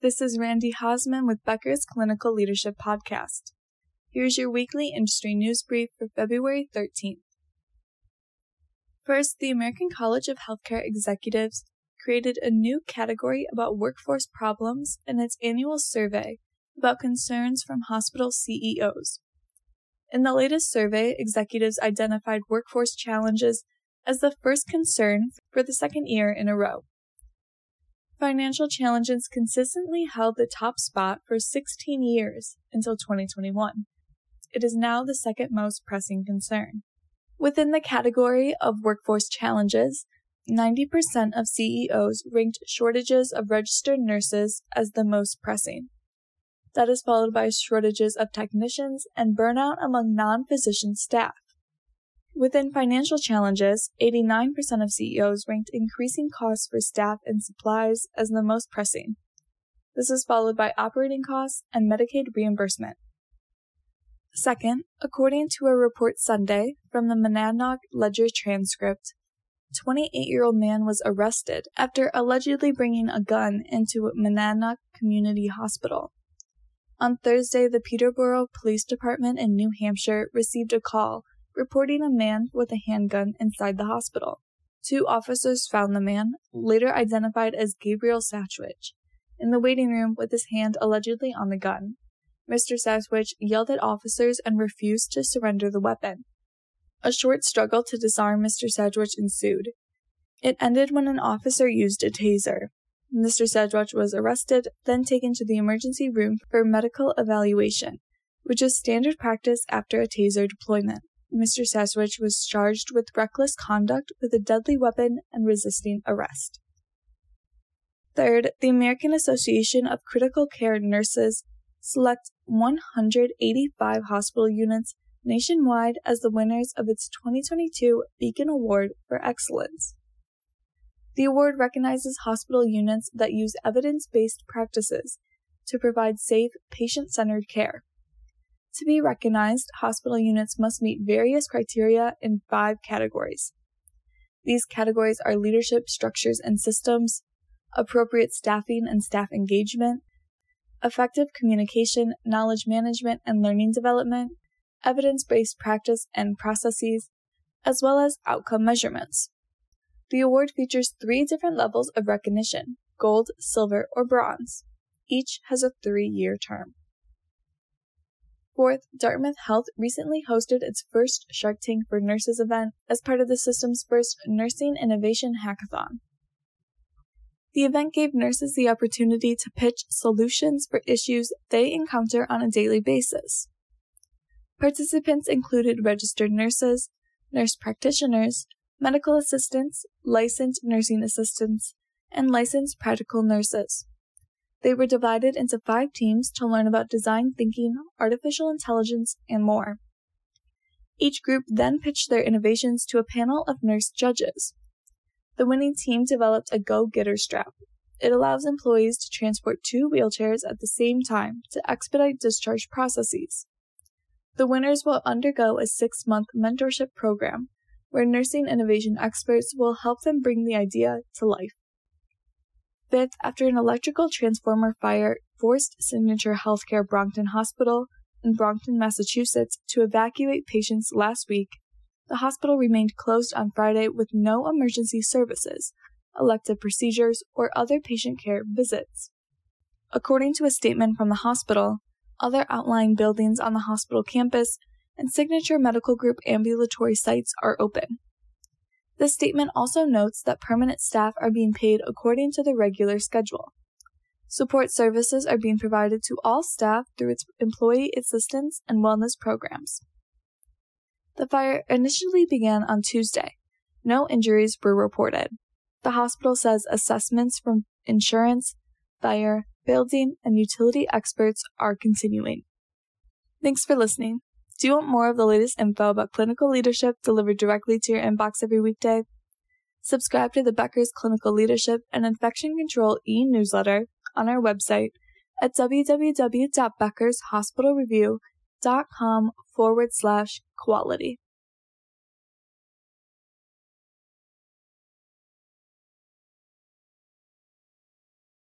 This is Randy Hausman with Becker's Clinical Leadership Podcast. Here's your weekly industry news brief for February 13th. First, the American College of Healthcare Executives created a new category about workforce problems in its annual survey about concerns from hospital CEOs. In the latest survey, executives identified workforce challenges as the first concern for the second year in a row. Financial challenges consistently held the top spot for 16 years until 2021. It is now the second most pressing concern. Within the category of workforce challenges, 90% of CEOs ranked shortages of registered nurses as the most pressing. That is followed by shortages of technicians and burnout among non physician staff. Within financial challenges, 89% of CEOs ranked increasing costs for staff and supplies as the most pressing. This is followed by operating costs and Medicaid reimbursement. Second, according to a report Sunday from the Monadnock Ledger transcript, 28 year old man was arrested after allegedly bringing a gun into Monadnock Community Hospital. On Thursday, the Peterborough Police Department in New Hampshire received a call reporting a man with a handgun inside the hospital. Two officers found the man, later identified as Gabriel Satchwich, in the waiting room with his hand allegedly on the gun. Mr. Satchwich yelled at officers and refused to surrender the weapon. A short struggle to disarm Mr. Satchwich ensued. It ended when an officer used a taser. Mr. Satchwich was arrested, then taken to the emergency room for medical evaluation, which is standard practice after a taser deployment. Mr. Satchwich was charged with reckless conduct with a deadly weapon and resisting arrest. Third, the American Association of Critical Care Nurses selects 185 hospital units nationwide as the winners of its 2022 Beacon Award for Excellence. The award recognizes hospital units that use evidence based practices to provide safe, patient centered care. To be recognized, hospital units must meet various criteria in five categories. These categories are leadership structures and systems, appropriate staffing and staff engagement, effective communication, knowledge management and learning development, evidence based practice and processes, as well as outcome measurements. The award features three different levels of recognition gold, silver, or bronze. Each has a three year term. Fourth, Dartmouth Health recently hosted its first Shark Tank for Nurses event as part of the system's first Nursing Innovation Hackathon. The event gave nurses the opportunity to pitch solutions for issues they encounter on a daily basis. Participants included registered nurses, nurse practitioners, medical assistants, licensed nursing assistants, and licensed practical nurses. They were divided into five teams to learn about design thinking, artificial intelligence, and more. Each group then pitched their innovations to a panel of nurse judges. The winning team developed a go getter strap. It allows employees to transport two wheelchairs at the same time to expedite discharge processes. The winners will undergo a six month mentorship program where nursing innovation experts will help them bring the idea to life. Fifth, after an electrical transformer fire forced Signature Healthcare Brockton Hospital in Brockton, Massachusetts to evacuate patients last week, the hospital remained closed on Friday with no emergency services, elective procedures, or other patient care visits. According to a statement from the hospital, other outlying buildings on the hospital campus and Signature Medical Group ambulatory sites are open. The statement also notes that permanent staff are being paid according to the regular schedule. Support services are being provided to all staff through its employee assistance and wellness programs. The fire initially began on Tuesday. No injuries were reported. The hospital says assessments from insurance, fire, building, and utility experts are continuing. Thanks for listening. Do you want more of the latest info about clinical leadership delivered directly to your inbox every weekday? Subscribe to the Becker's Clinical Leadership and Infection Control e newsletter on our website at www.beckershospitalreview.com forward slash quality.